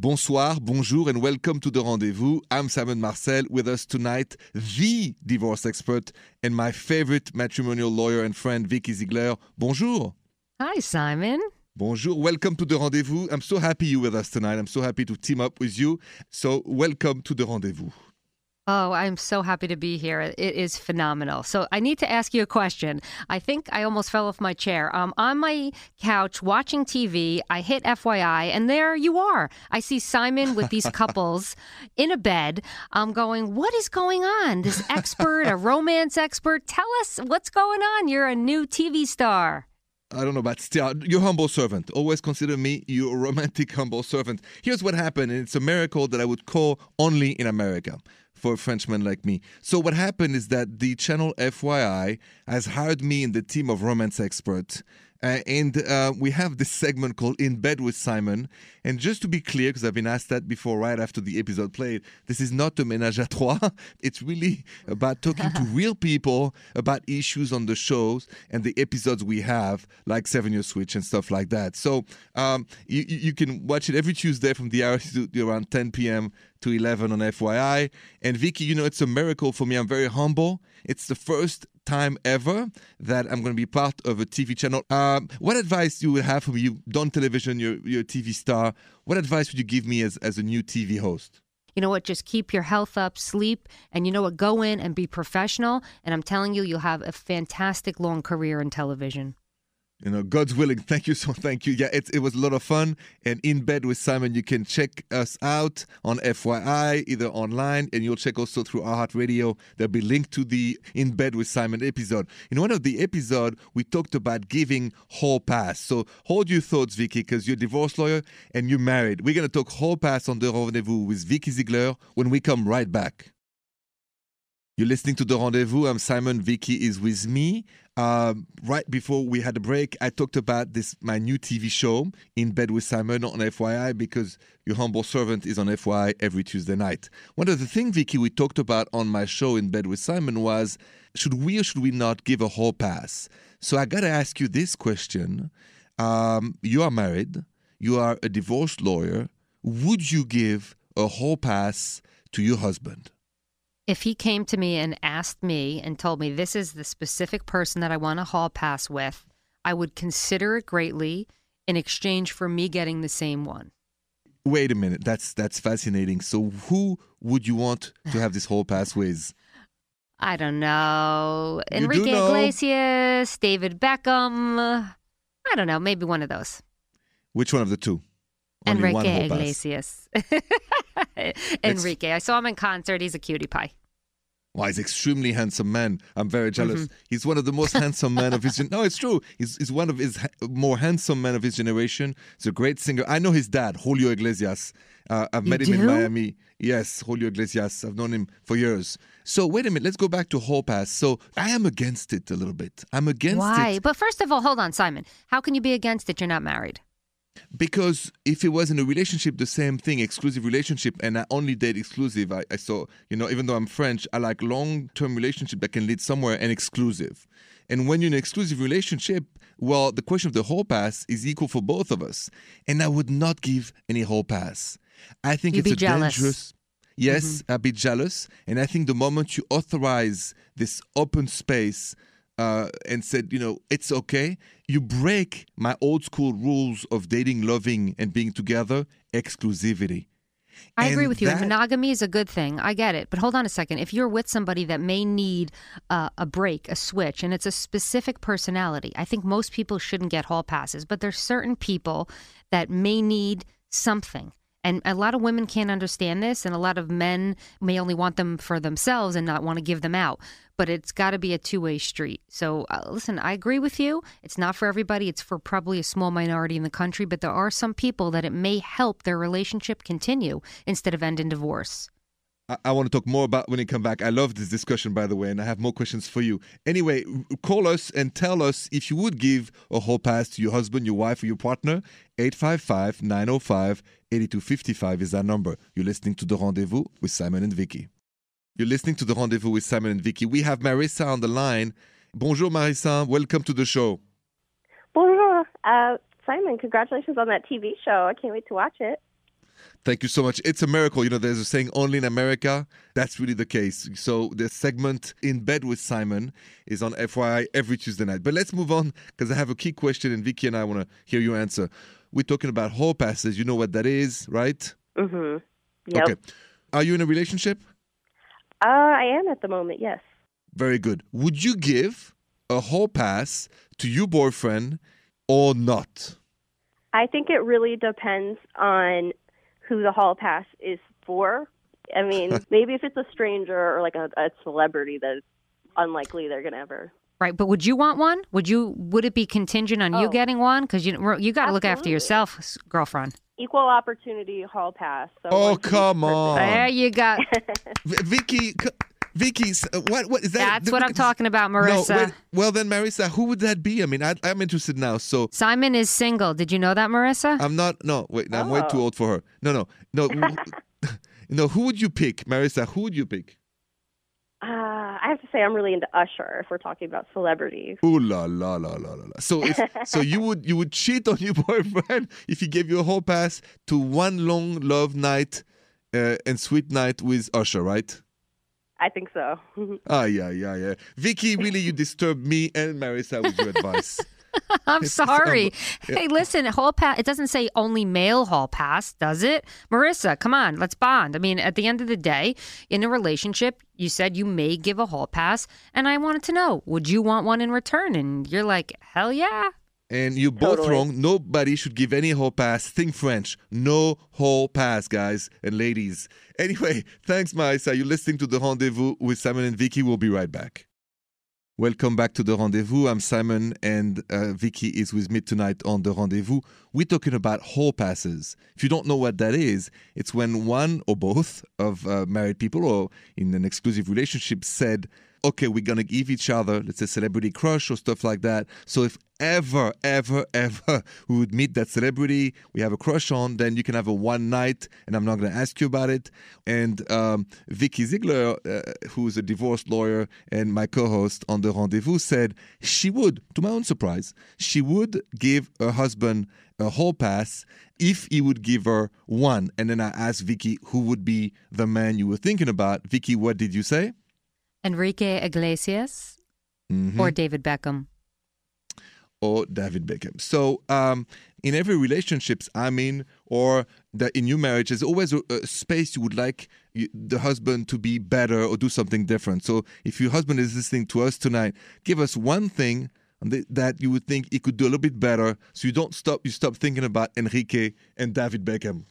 Bonsoir, bonjour, and welcome to the rendezvous. I'm Simon Marcel. With us tonight, the divorce expert and my favorite matrimonial lawyer and friend, Vikki Ziegler. Bonjour. Hi, Simon. Bonjour. Welcome to the rendezvous. I'm so happy you're with us tonight. I'm so happy to team up with you. So, welcome to the rendezvous. Oh, I'm so happy to be here. It is phenomenal. So, I need to ask you a question. I think I almost fell off my chair. Um, on my couch watching TV, I hit FYI, and there you are. I see Simon with these couples in a bed. I'm going, What is going on? This expert, a romance expert, tell us what's going on. You're a new TV star. I don't know, but still, your humble servant. Always consider me your romantic humble servant. Here's what happened, and it's a miracle that I would call only in America for a Frenchman like me. So what happened is that the channel FYI has hired me in the team of romance experts. Uh, and uh, we have this segment called In Bed with Simon. And just to be clear, because I've been asked that before, right after the episode played, this is not a ménage à trois. It's really about talking to real people about issues on the shows and the episodes we have, like Seven Year Switch and stuff like that. So um, you, you can watch it every Tuesday from the hour to around 10 p.m. to 11 on FYI. And Vikki, you know, it's a miracle for me. I'm very humble. It's the first time ever that I'm going to be part of a TV channel. Um, what advice you would have for me? You've done television, you're, you're a TV star. What advice would you give me as, as a new TV host? You know what? Just keep your health up, sleep, and you know what? Go in and be professional. And I'm telling you, you'll have a fantastic long career in television you know god's willing. Thank you so thank you. Yeah it, it was a lot of fun. And in bed with simon you can check us out on fyi either online and you'll check also through iHeartRadio there'll be linked to the in bed with simon episode. In one of the episode we talked about giving whole pass. So hold your thoughts vikki because you're a divorce lawyer and you're married. We're to talk whole pass on the rendezvous with vikki ziegler when we come right back you're listening to The Rendezvous. I'm Simon. Vikki is with me. Um, right before we had a break, I talked about this my new TV show, In Bed with Simon, on FYI, because your humble servant is on FYI every Tuesday night. One of the things, Vikki, we talked about on my show, In Bed with Simon, was should we or should we not give a hall pass? So I got to ask you this question. Um, you are married, you are a divorce lawyer. Would you give a hall pass to your husband? If he came to me and asked me and told me this is the specific person that I want a hall pass with, I would consider it greatly in exchange for me getting the same one. Wait a minute, that's that's fascinating. So who would you want to have this hall pass with? I don't know. You Enrique know. Iglesias, David Beckham. I don't know, maybe one of those. Which one of the two? Enrique Iglesias. Enrique. I saw him in concert. He's a cutie pie. Well, he's extremely handsome man. I'm very jealous. Mm-hmm. He's one of the most handsome men of his. Gen- no, it's true. He's, he's one of his ha- more handsome men of his generation. He's a great singer. I know his dad, Julio Iglesias. Uh, I've you met do? him in Miami. Yes, Julio Iglesias. I've known him for years. So wait a minute. Let's go back to Hall Pass. So I am against it a little bit. I'm against Why? it. Why? But first of all, hold on, Simon. How can you be against it? You're not married. Because if it was in a relationship, the same thing, exclusive relationship, and I only date exclusive, I, I saw, you know, even though I'm French, I like long term relationship that can lead somewhere and exclusive. And when you're in an exclusive relationship, well, the question of the whole pass is equal for both of us. And I would not give any whole pass. I think You'd it's a jealous. dangerous. Yes, mm-hmm. I'd be jealous. And I think the moment you authorize this open space uh, and said, you know, it's okay. You break my old school rules of dating, loving, and being together, exclusivity. I and agree with you. That, monogamy is a good thing. I get it. But hold on a second. If you're with somebody that may need uh, a break, a switch, and it's a specific personality, I think most people shouldn't get hall passes. But there's certain people that may need something. And a lot of women can't understand this, and a lot of men may only want them for themselves and not want to give them out. But it's got to be a two way street. So, uh, listen, I agree with you. It's not for everybody, it's for probably a small minority in the country, but there are some people that it may help their relationship continue instead of end in divorce. I, I want to talk more about when you come back. I love this discussion, by the way, and I have more questions for you. Anyway, call us and tell us if you would give a hall pass to your husband, your wife, or your partner. 855 905 8255 is our number. You're listening to The Rendezvous with Simon and Vikki. You're listening to The Rendezvous with Simon and Vikki. We have Marissa on the line. Bonjour, Marissa. Welcome to the show. Bonjour. Uh, Simon, congratulations on that TV show. I can't wait to watch it. Thank you so much. It's a miracle. You know, there's a saying only in America. That's really the case. So the segment In Bed with Simon is on FYI every Tuesday night. But let's move on because I have a key question and Vikki and I want to hear your answer. We're talking about hall passes. You know what that is, right? Mm-hmm. Yep. Okay. Are you in a relationship? Uh, I am at the moment, yes. Very good. Would you give a hall pass to your boyfriend or not? I think it really depends on who the hall pass is for. I mean, maybe if it's a stranger or like a, a celebrity, that's unlikely they're gonna ever. Right, but would you want one? Would you? Would it be contingent on you Oh. getting one? Because you you got to look after yourself, girlfriend. Equal opportunity hall pass. So Oh, one for each come on. There you go. Vikki, c- Vikki, what what is that? That's what I'm talking about, Marissa. No, wait, well then, Marissa, who would that be? I mean, I, I'm interested now. So Simon is single. Did you know that, Marissa? I'm not. No, wait, I'm way Oh. too old for her. No, no, no, no. Who would you pick, Marissa? Who would you pick? Uh, I have to say, I'm really into Usher. If we're talking about celebrities, Ooh la la la la la. So if so, you would you would cheat on your boyfriend if he gave you a whole pass to one long love night uh, and sweet night with Usher, right? I think so. Ah, yeah, yeah, yeah. Vikki, really, you disturbed me and Marissa with your advice. I'm It's- sorry. um, Hey, listen, hall pass. It doesn't say only male hall pass, does it? Marissa, come on, let's bond. I mean, at the end of the day, in a relationship, you said you may give a hall pass, and I wanted to know, would you want one in return? And you're like, hell yeah. And you're both Totally. wrong. Nobody should give any whole pass. Think French. No whole pass, guys and ladies. Anyway, thanks, Marissa. You're listening to The Rendezvous with Simon and Vikki. We'll be right back. Welcome back to The Rendezvous. I'm Simon, and uh, Vikki is with me tonight on The Rendezvous. We're talking about hall passes. If you don't know what that is, it's when one or both of uh, married people or in an exclusive relationship said, okay, we're going to give each other, let's say, celebrity crush or stuff like that. So if ever, ever, ever we would meet that celebrity we have a crush on, then you can have a one night, and I'm not going to ask you about it. And um, Vikki Ziegler, uh, who's a divorce lawyer and my co-host on the Rendezvous, said she would, to my own surprise, she would give her husband a whole pass if he would give her one. And then I asked Vikki who would be the man you were thinking about. Vikki, what did you say? Enrique Iglesias Mhm. or David Beckham? or David Beckham. So, um, in every relationships I'm in, or that in your marriage, there's always a, a space you would like you, the husband to be better or do something different. So, if your husband is listening to us tonight, give us one thing that you would think he could do a little bit better, so you don't stop. You stop thinking about Enrique and David Beckham.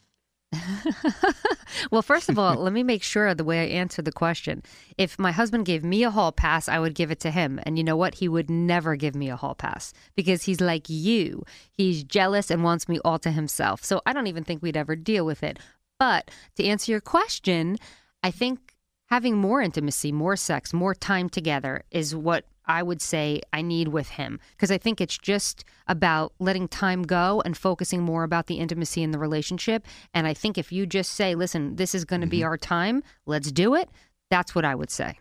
Well, first of all, let me make sure the way I answer the question. If my husband gave me a hall pass, I would give it to him. And you know what? He would never give me a hall pass because he's like you. He's jealous and wants me all to himself. So I don't even think we'd ever deal with it. But to answer your question, I think having more intimacy, more sex, more time together is what I would say I need with him because I think it's just about letting time go and focusing more about the intimacy in the relationship. And I think if you just say, listen, this is going to be mm-hmm. our time, let's do it, that's what I would say.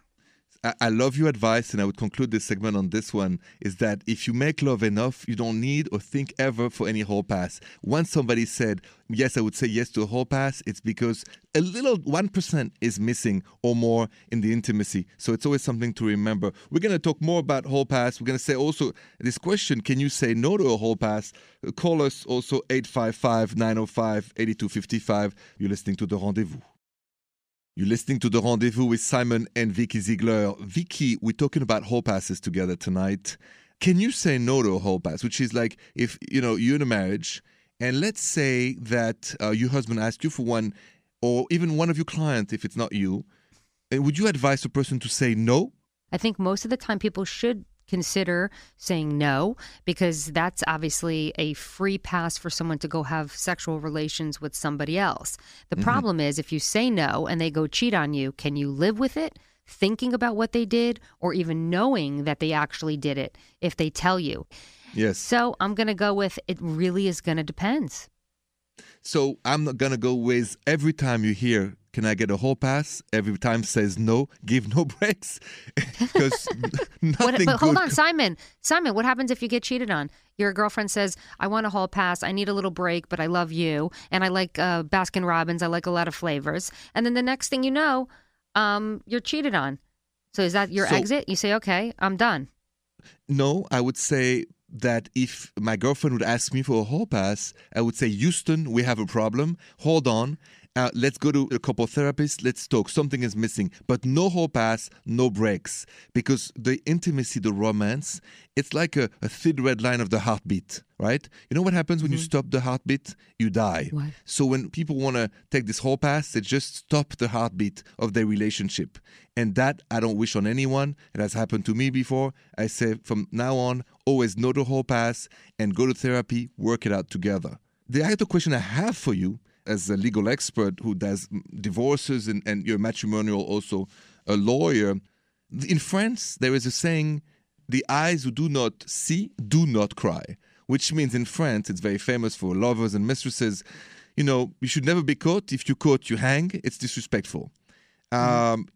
I, love your advice, and I would conclude this segment on this one is that if you make love enough, you don't need or think ever for any whole pass. Once somebody said, Yes, I would say yes to a whole pass, it's because a little 1% is missing or more in the intimacy. So it's always something to remember. We're going to talk more about whole pass. We're going to say also this question can you say no to a whole pass? Call us also 855 905 8255. You're listening to The Rendezvous. You're listening to The Rendezvous with Simon and Vikki Ziegler. Vikki, we're talking about hall passes together tonight. Can you say no to a hall pass? Which is like if, you know, you're in a marriage and let's say that uh, your husband asks you for one or even one of your clients, if it's not you, would you advise a person to say no? I think most of the time people should consider saying no because that's obviously a free pass for someone to go have sexual relations with somebody else. The mm-hmm. problem is if you say no and they go cheat on you, can you live with it? Thinking about what they did or even knowing that they actually did it if they tell you. Yes. So I'm going to go with it really is going to depend. So I'm not gonna go with every time you hear can I get a whole pass? Every time says no, give no breaks. Because nothing but hold on, Simon. Simon, what happens if you get cheated on? Your girlfriend says, "I want a hall pass. I need a little break, but I love you, and I like uh, Baskin Robbins. I like a lot of flavors." And then the next thing you know, um, you're cheated on. So is that your So- exit? You say, "Okay, I'm done." No, I would say that if my girlfriend would ask me for a hall pass, I would say, Houston, we have a problem. Hold on. Uh, let's go to a couple therapists. Let's talk. Something is missing. But no hall pass, no breaks. Because the intimacy, the romance, it's like a, a thin red line of the heartbeat, right? You know what happens when you stop the heartbeat? You die. What? So when people want to take this whole pass, they just stop the heartbeat of their relationship. And that I don't wish on anyone. It has happened to me before. I say from now on, always know the whole pass and go to therapy, work it out together. The other question I have for you, as a legal expert who does divorces and, and you're matrimonial also a lawyer, in France there is a saying, the eyes who do not see do not cry which means in France it's very famous for lovers and mistresses. You know, you should never be caught. If you caught, you hang. It's disrespectful. Um,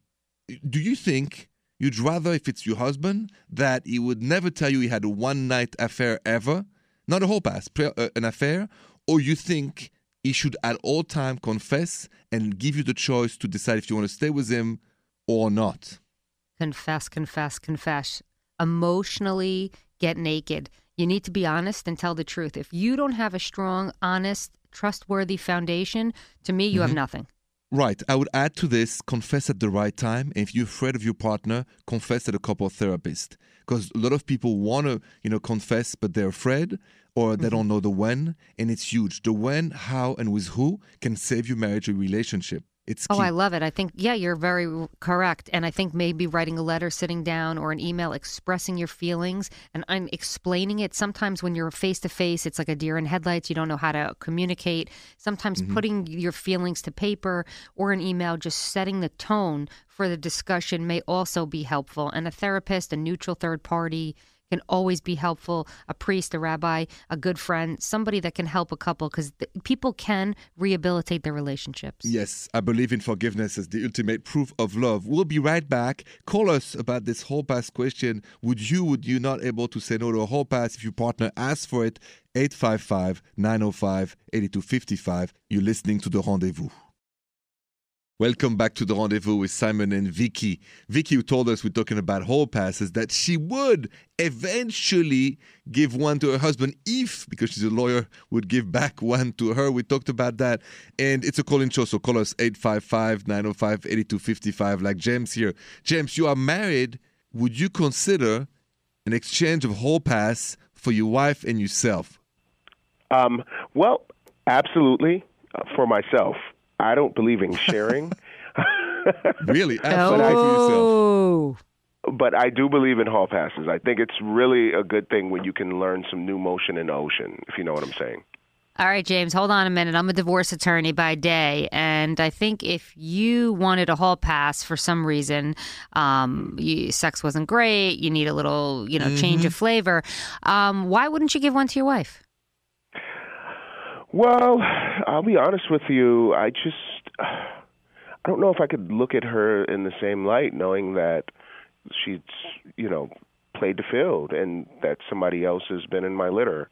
do you think you'd rather, if it's your husband, that he would never tell you he had a one night affair ever, not a whole pass, pre- uh, an affair, or you think he should at all time confess and give you the choice to decide if you want to stay with him or not? Confess, confess, confess. Emotionally get naked. You need to be honest and tell the truth. If you don't have a strong, honest, trustworthy foundation, to me, you have mm-hmm. nothing. Right. I would add to this confess at the right time. And if you're afraid of your partner, confess at a couple therapist. Because a lot of people want to, you know, confess, but they're afraid or they mm-hmm. don't know the when. And it's huge. The when, how, and with who can save your marriage or relationship. It's Oh. I love it. I think, yeah, you're very correct. And I think maybe writing a letter, sitting down, or an email expressing your feelings and I'm explaining it. Sometimes when you're face to face, it's like a deer in headlights. You don't know how to communicate. Sometimes mm-hmm. putting your feelings to paper or an email, just setting the tone for the discussion may also be helpful. And a therapist, a neutral third party, can always be helpful. A priest, a rabbi, a good friend, somebody that can help a couple because people can rehabilitate their relationships. Yes, I believe in forgiveness as the ultimate proof of love. We'll be right back. Call us about this whole pass question. Would you, would you not able to say no to a whole pass if your partner asks for it? 855 905 8255. You're listening to The Rendezvous. Welcome back to the rendezvous with Simon and Vikki. Vikki, who told us we're talking about hall passes, that she would eventually give one to her husband if, because she's a lawyer, would give back one to her. We talked about that. And it's a call in show, so call us 855 905 8255, like James here. James, you are married. Would you consider an exchange of hall pass for your wife and yourself? Um, well, absolutely. Uh, for myself, I don't believe in sharing, Really? Absolutely. Oh. but I do believe in hall passes. I think it's really a good thing when you can learn some new motion in the ocean, if you know what I'm saying. All right, James, hold on a minute. I'm a divorce attorney by day, and I think if you wanted a hall pass for some reason, um, you, sex wasn't great, you need a little, you know, change of flavor. Um, why wouldn't you give one to your wife? Well, I'll be honest with you. I just I don't know if I could look at her in the same light, knowing that she's you know played the field and that somebody else has been in my litter.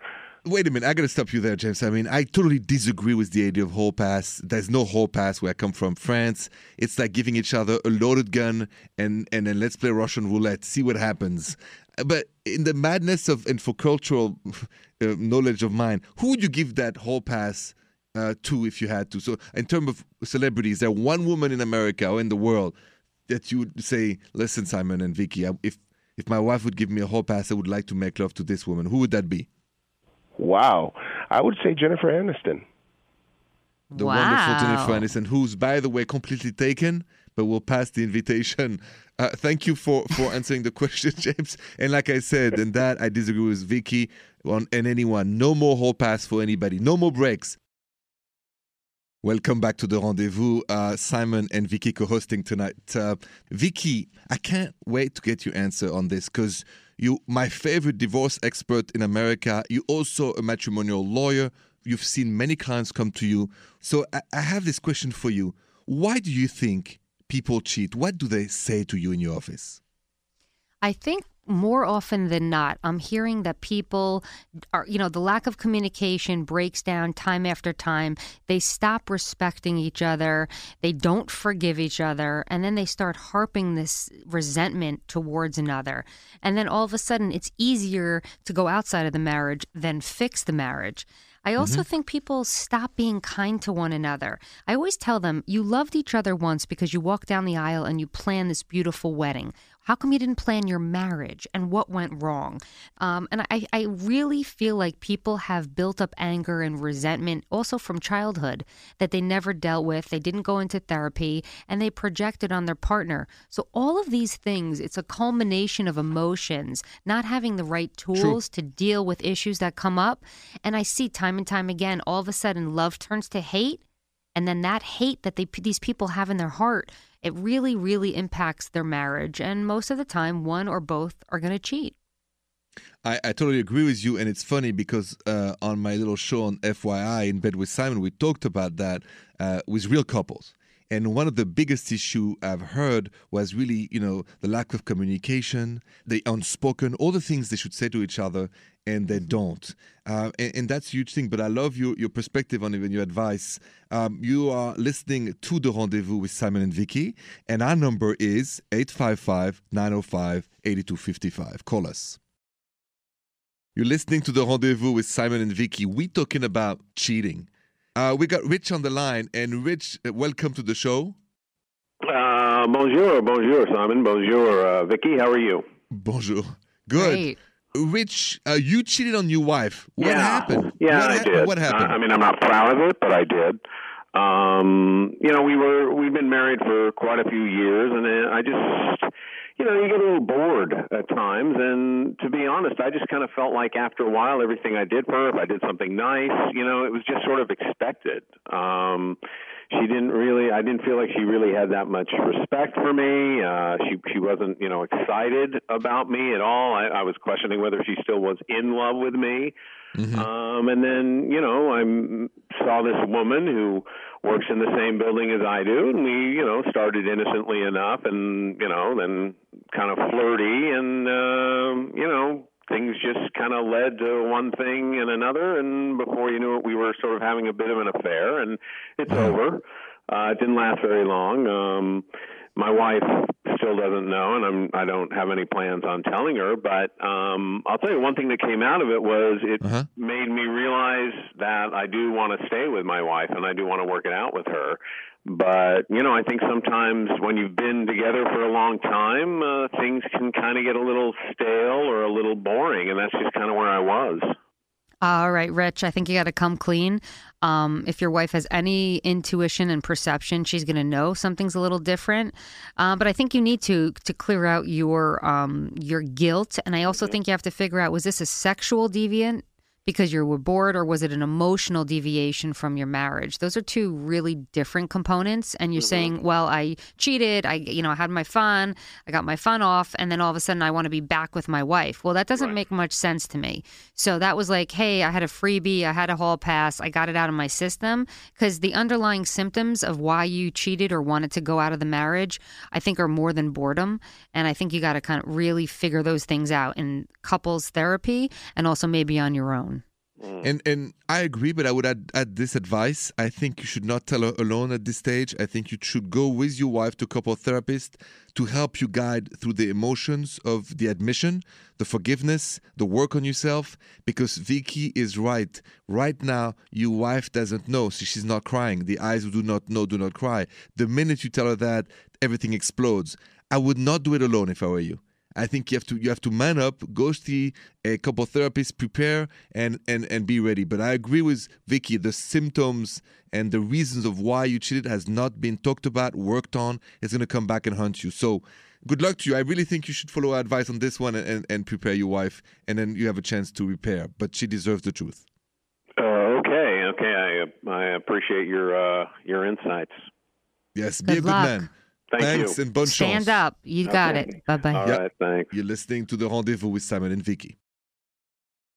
Wait a minute, I gotta stop you there, James. I mean, I totally disagree with the idea of hall pass. There's no hall pass where I come from, France. It's like giving each other a loaded gun and and then let's play Russian roulette, see what happens. But in the madness of and for cultural uh, knowledge of mine, who would you give that hall pass uh, to if you had to? So, in terms of celebrities, there one woman in America or in the world that you would say, "Listen, Simon and Vicky, if if my wife would give me a hall pass, I would like to make love to this woman." Who would that be? Wow, I would say Jennifer Aniston. the wow. wonderful Jennifer Aniston, who's, by the way, completely taken, but we'll pass the invitation. Uh, thank you for, for answering the question, James. And like I said, and that I disagree with Vikki on, and anyone. No more hall pass for anybody. No more breaks. Welcome back to the rendezvous. Uh, Simon and Vikki co-hosting tonight. Uh, Vikki, I can't wait to get your answer on this because you, my favorite divorce expert in America. You also a matrimonial lawyer. You've seen many clients come to you. So I, I have this question for you. Why do you think people cheat? What do they say to you in your office? I think more often than not, I'm hearing that people are, you know, the lack of communication breaks down time after time. They stop respecting each other, they don't forgive each other, and then they start harping this resentment towards another. And then all of a sudden, it's easier to go outside of the marriage than fix the marriage. I also mm-hmm. think people stop being kind to one another. I always tell them, you loved each other once because you walked down the aisle and you planned this beautiful wedding. How come you didn't plan your marriage and what went wrong? Um, and I, I really feel like people have built up anger and resentment also from childhood that they never dealt with. They didn't go into therapy and they projected on their partner. So, all of these things, it's a culmination of emotions, not having the right tools True. to deal with issues that come up. And I see time and time again, all of a sudden, love turns to hate. And then that hate that they, these people have in their heart it really, really impacts their marriage. And most of the time, one or both are going to cheat. I, I, totally agree with you. And it's funny because uh, on my little show on FYI in bed with Simon, we talked about that uh, with real couples. And one of the biggest issue I've heard was really, you know, the lack of communication, the unspoken, all the things they should say to each other and they don't. Uh, and, and, that's a huge thing. But I love your, your perspective on it and your advice. Um, you are listening to The Rendezvous with Simon and Vikki, and our number is 855 905 8255. Call us. You're listening to The Rendezvous with Simon and Vikki. We're talking about cheating. Uh, we got Rich on the line, and Rich, uh, welcome to the show. Uh, bonjour, bonjour, Simon. Bonjour, uh, Vikki. How are you? Bonjour. Good. Great. Rich, uh, you cheated on your wife. What yeah. happened? Yeah, what I ha- did. What happened? I mean, I'm not proud of it, but I did. Um, you know, we were we've been married for quite a few years, and I just, you know, you get a little bored at times. And to be honest, I just kind of felt like after a while, everything I did for her, if I did something nice, you know, it was just sort of expected. Um, she didn't really I didn't feel like she really had that much respect for me. Uh she she wasn't, you know, excited about me at all. I, I was questioning whether she still was in love with me. Mm-hmm. Um and then, you know, I saw this woman who works in the same building as I do and we, you know, started innocently enough and, you know, then kind of flirty and uh, you know, things just kind of led to one thing and another, and before you knew it, we were sort of having a bit of an affair, and it's over. Uh, it didn't last very long. Um, my wife still doesn't know, and I'm I don't have any plans on telling her. But um, I'll tell you one thing that came out of it was it uh-huh. made me realize that I do want to stay with my wife, and I do want to work it out with her. But you know, I think sometimes when you've been together for a long time, uh, things can kind of get a little stale or a little boring, and that's just kind of where I was. All right, Rich, I think you got to come clean. Um, if your wife has any intuition and perception, she's going to know something's a little different. Uh, but I think you need to to clear out your um, your guilt, and I also mm-hmm. think you have to figure out was this a sexual deviant because you were bored or was it an emotional deviation from your marriage? Those are two really different components and you're mm-hmm. saying well i cheated i you know i had my fun i got my fun off and then all of a sudden i want to be back with my wife. Well that doesn't right. make much sense to me. So that was like hey i had a freebie i had a hall pass i got it out of my system. Because the underlying symptoms of why you cheated or wanted to go out of the marriage i think are more than boredom and i think you got to kind of really figure those things out in couples therapy and also maybe on your own Mm. And and I agree, but I would add, add this advice. I think you should not tell her alone at this stage. I think you should go with your wife to couple therapist to help you guide through the emotions of the admission, the forgiveness, the work on yourself. Because Vikki is right. Right now, your wife doesn't know, so she's not crying. The eyes who do not know do not cry. The minute you tell her that, everything explodes. I would not do it alone if I were you. I think you have to you have to man up, go see a couple therapists, prepare and and and be ready. But I agree with Vikki. The symptoms and the reasons of why you cheated has not been talked about, worked on. It's going to come back and haunt you. So good luck to you. I really think you should follow our advice on this one and, and, and prepare your wife, and then you have a chance to repair. But she deserves the truth. Uh, okay, okay. I I appreciate your uh, your insights. Yes, be good a good luck. man. Thank thanks you. and bonne Stand up. You got okay. it. Bye bye. All right, thanks. You're listening to The Rendezvous with Simon and Vikki.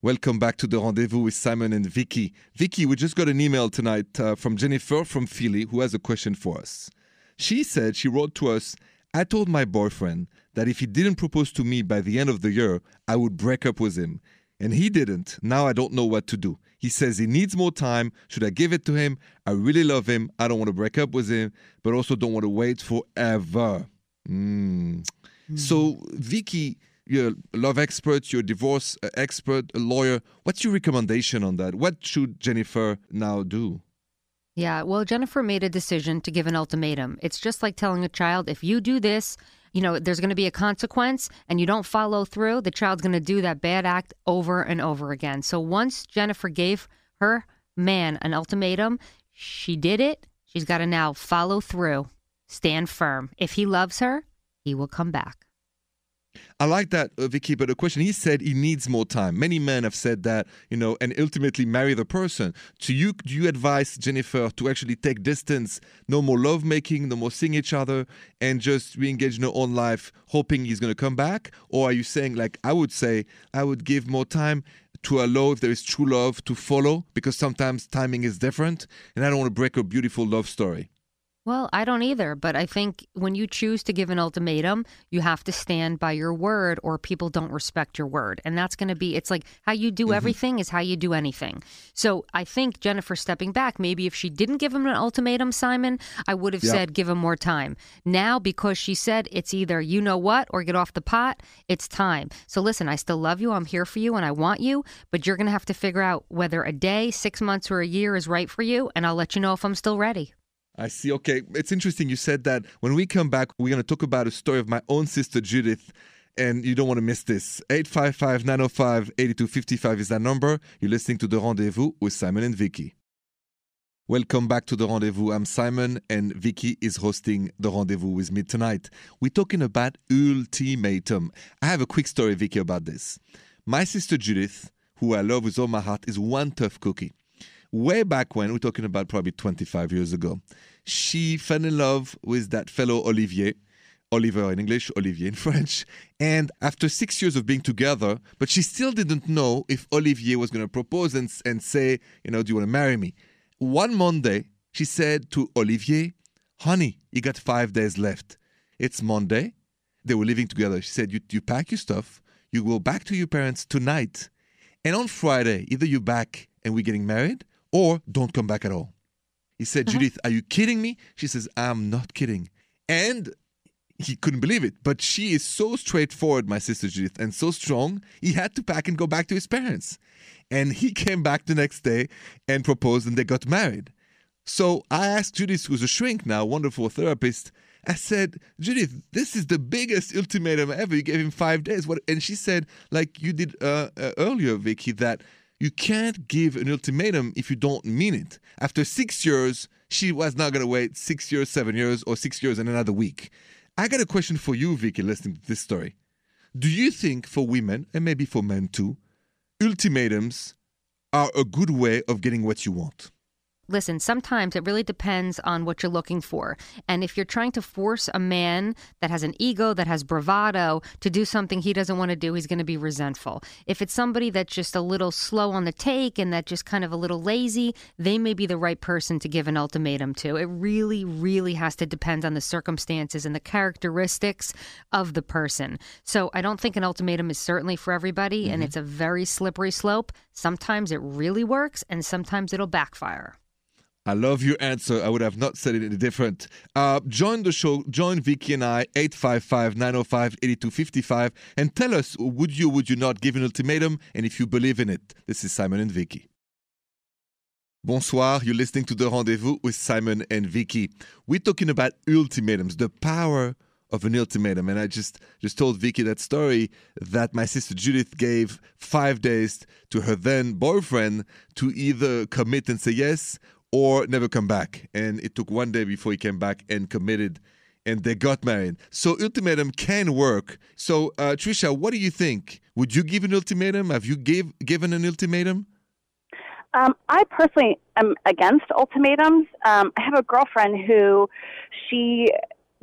Welcome back to The Rendezvous with Simon and Vikki. Vikki, we just got an email tonight uh, from Jennifer from Philly who has a question for us. She said, she wrote to us, I told my boyfriend that if he didn't propose to me by the end of the year, I would break up with him. And he didn't. Now I don't know what to do. He says he needs more time. Should I give it to him? I really love him. I don't want to break up with him, but also don't want to wait forever. Mm. Mm. So, Vikki, you're a love expert, you're a divorce uh, expert, a lawyer. What's your recommendation on that? What should Jennifer now do? Yeah, well, Jennifer made a decision to give an ultimatum. It's just like telling a child, if you do this, you know, there's going to be a consequence and you don't follow through, the child's going to do that bad act over and over again. So once Jennifer gave her man an ultimatum, she did it. She's got to now follow through, stand firm. If he loves her, he will come back. I like that, uh, Vikki. But the question he said he needs more time. Many men have said that, you know, and ultimately marry the person. Do you do you advise Jennifer to actually take distance, no more love making, no more seeing each other, and just re-engage in her own life, hoping he's going to come back? Or are you saying, like I would say, I would give more time to allow if there is true love to follow, because sometimes timing is different, and I don't want to break a beautiful love story. Well, I don't either, but I think when you choose to give an ultimatum, you have to stand by your word or people don't respect your word. And that's going to be, it's like how you do mm-hmm. everything is how you do anything. So I think Jennifer stepping back, maybe if she didn't give him an ultimatum, Simon, I would have yep. said give him more time. Now, because she said it's either you know what or get off the pot, it's time. So listen, I still love you. I'm here for you and I want you, but you're going to have to figure out whether a day, six months, or a year is right for you. And I'll let you know if I'm still ready. I see. Okay. It's interesting you said that. When we come back, we're going to talk about a story of my own sister, Judith. And you don't want to miss this. 855 905 8255 is that number. You're listening to The Rendezvous with Simon and Vikki. Welcome back to The Rendezvous. I'm Simon, and Vikki is hosting The Rendezvous with me tonight. We're talking about ultimatum. I have a quick story, Vikki, about this. My sister Judith, who I love with all my heart, is one tough cookie way back when, we're talking about probably 25 years ago, she fell in love with that fellow Olivier. Oliver in English, Olivier in French. And after six years of being together, but she still didn't know if Olivier was going to propose and, and say, you know, do you want to marry me? One Monday, she said to Olivier, honey, you got five days left. It's Monday. They were living together. She said, you, you pack your stuff, you go back to your parents tonight. And on Friday, either you're back and we're getting married, or don't come back at all. He said, uh-huh. Judith, are you kidding me? She says, I'm not kidding. And he couldn't believe it. But she is so straightforward, my sister Judith, and so strong, he had to pack and go back to his parents. And he came back the next day and proposed, and they got married. So I asked Judith, who's a shrink now, wonderful therapist, I said, Judith, this is the biggest ultimatum ever. You gave him five days. What? And she said, like you did uh, uh, earlier, Vikki, that you can't give an ultimatum if you don't mean it. After six years, she was not going to wait six years, seven years, or six years and another week. I got a question for you, Vikki, listening to this story. Do you think for women, and maybe for men too, ultimatums are a good way of getting what you want? Listen, sometimes it really depends on what you're looking for. And if you're trying to force a man that has an ego, that has bravado, to do something he doesn't want to do, he's going to be resentful. If it's somebody that's just a little slow on the take and that just kind of a little lazy, they may be the right person to give an ultimatum to. It really, really has to depend on the circumstances and the characteristics of the person. So I don't think an ultimatum is certainly for everybody, mm-hmm. and it's a very slippery slope. Sometimes it really works, and sometimes it'll backfire. I love your answer. I would have not said it any different. Uh, join the show. Join Vikki and I, 855-905-8255, and tell us, would you would you not give an ultimatum, and if you believe in it. This is Simon and Vikki. Bonsoir, you're listening to The Rendezvous with Simon and Vikki. We're talking about ultimatums, the power of an ultimatum. And I just, just told Vikki that story that my sister Judith gave five days to her then boyfriend to either commit and say yes or never come back. And it took one day before he came back and committed and they got married. So ultimatum can work. So uh, Trisha, what do you think? Would you give an ultimatum? Have you gave, given an ultimatum? Um, I personally am against ultimatums. Um, I have a girlfriend who she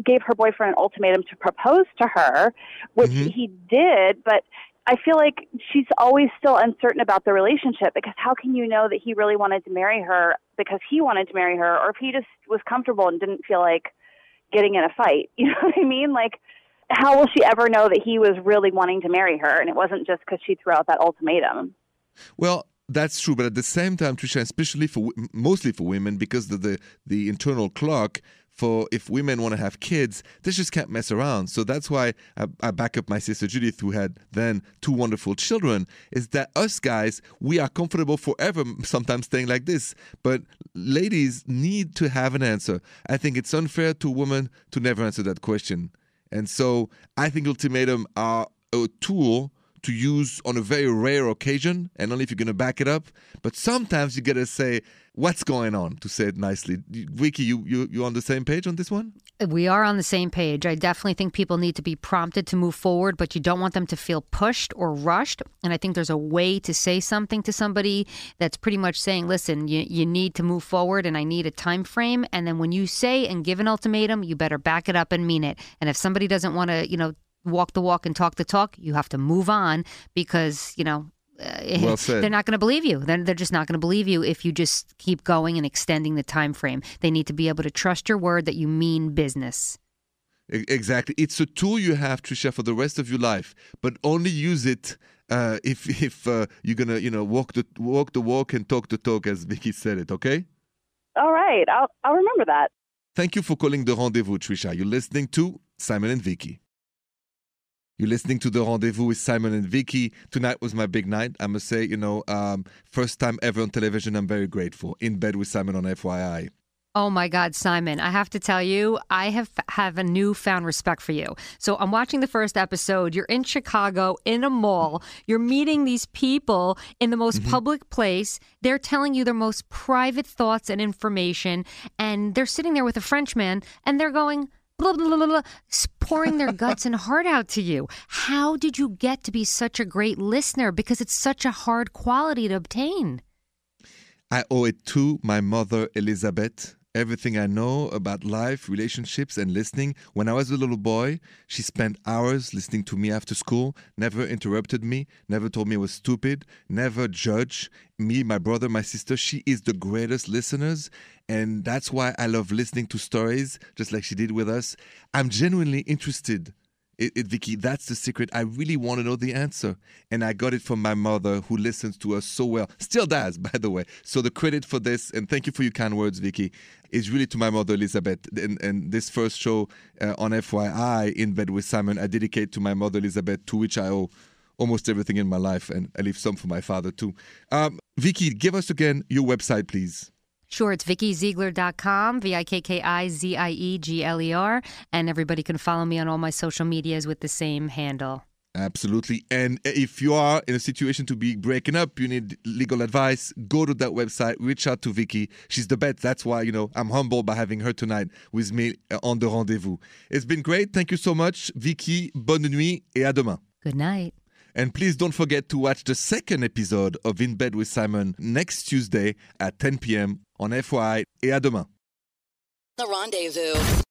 gave her boyfriend an ultimatum to propose to her, which mm-hmm. he did, but I feel like she's always still uncertain about the relationship because how can you know that he really wanted to marry her because he wanted to marry her or if he just was comfortable and didn't feel like getting in a fight. You know what I mean? Like, how will she ever know that he was really wanting to marry her and it wasn't just because she threw out that ultimatum? Well, that's true, but at the same time, Trisha, especially for mostly for women, because the the, the internal clock for if women want to have kids, they just can't mess around. So that's why I, I, back up my sister Judith, who had then two wonderful children. Is that us guys, we are comfortable forever sometimes staying like this, but ladies need to have an answer. I think it's unfair to women to never answer that question. And so I think ultimatum are a tool to use on a very rare occasion and only if you're going to back it up. But sometimes you got to say, what's going on, to say it nicely. Vikki, you, you, you on the same page on this one? We are on the same page. I definitely think people need to be prompted to move forward, but you don't want them to feel pushed or rushed. And I think there's a way to say something to somebody that's pretty much saying, listen, you, you need to move forward and I need a time frame. And then when you say and give an ultimatum, you better back it up and mean it. And if somebody doesn't want to, you know, walk the walk and talk the talk, you have to move on because, you know, uh, well they're not going to believe you. They're, they're just not going to believe you if you just keep going and extending the time frame. They need to be able to trust your word that you mean business. Exactly. It's a tool you have, Trisha, for the rest of your life, but only use it uh, if if uh, you're gonna, you know, walk the walk the walk and talk the talk, as Vikki said it. Okay. All right. I'll I'll remember that. Thank you for calling the rendezvous, Trisha. You're listening to Simon and Vikki. You're listening to the rendezvous with Simon and Vikki. Tonight was my big night. I must say, you know, um, first time ever on television. I'm very grateful. In bed with Simon on FYI. Oh my God, Simon! I have to tell you, I have have a newfound respect for you. So I'm watching the first episode. You're in Chicago in a mall. You're meeting these people in the most mm-hmm. public place. They're telling you their most private thoughts and information, and they're sitting there with a Frenchman, and they're going blah, blah, blah, blah, pouring their guts and heart out to you. How did you get to be such a great listener? Because it's such a hard quality to obtain. I owe it to my mother, Elizabeth, everything I know about life, relationships, and listening. When I was a little boy, she spent hours listening to me after school, never interrupted me, never told me I was stupid, never judged me, my brother, my sister. She is the greatest listeners. And that's why I love listening to stories, just like she did with us. I'm genuinely interested it, it, Vikki, that's the secret. I really want to know the answer. And I got it from my mother who listens to us so well. Still does, by the way. So the credit for this, and thank you for your kind words, Vikki, is really to my mother, Elizabeth. And, and this first show uh, on FYI, In Bed with Simon, I dedicate to my mother, Elizabeth, to which I owe almost everything in my life. And I leave some for my father, too. Um, Vikki, give us again your website, please. Sure, it's VikkiZiegler.com, V I K K I Z I E G L E R. And everybody can follow me on all my social medias with the same handle. Absolutely. And if you are in a situation to be breaking up, you need legal advice, go to that website, reach out to Vikki. She's the best. That's why, you know, I'm humbled by having her tonight with me uh, on the rendezvous. It's been great. Thank you so much, Vikki. Bonne nuit et à demain. Good night. And please don't forget to watch the second episode of In Bed with Simon next Tuesday at 10 p.m. on FYI et à demain. The Rendezvous.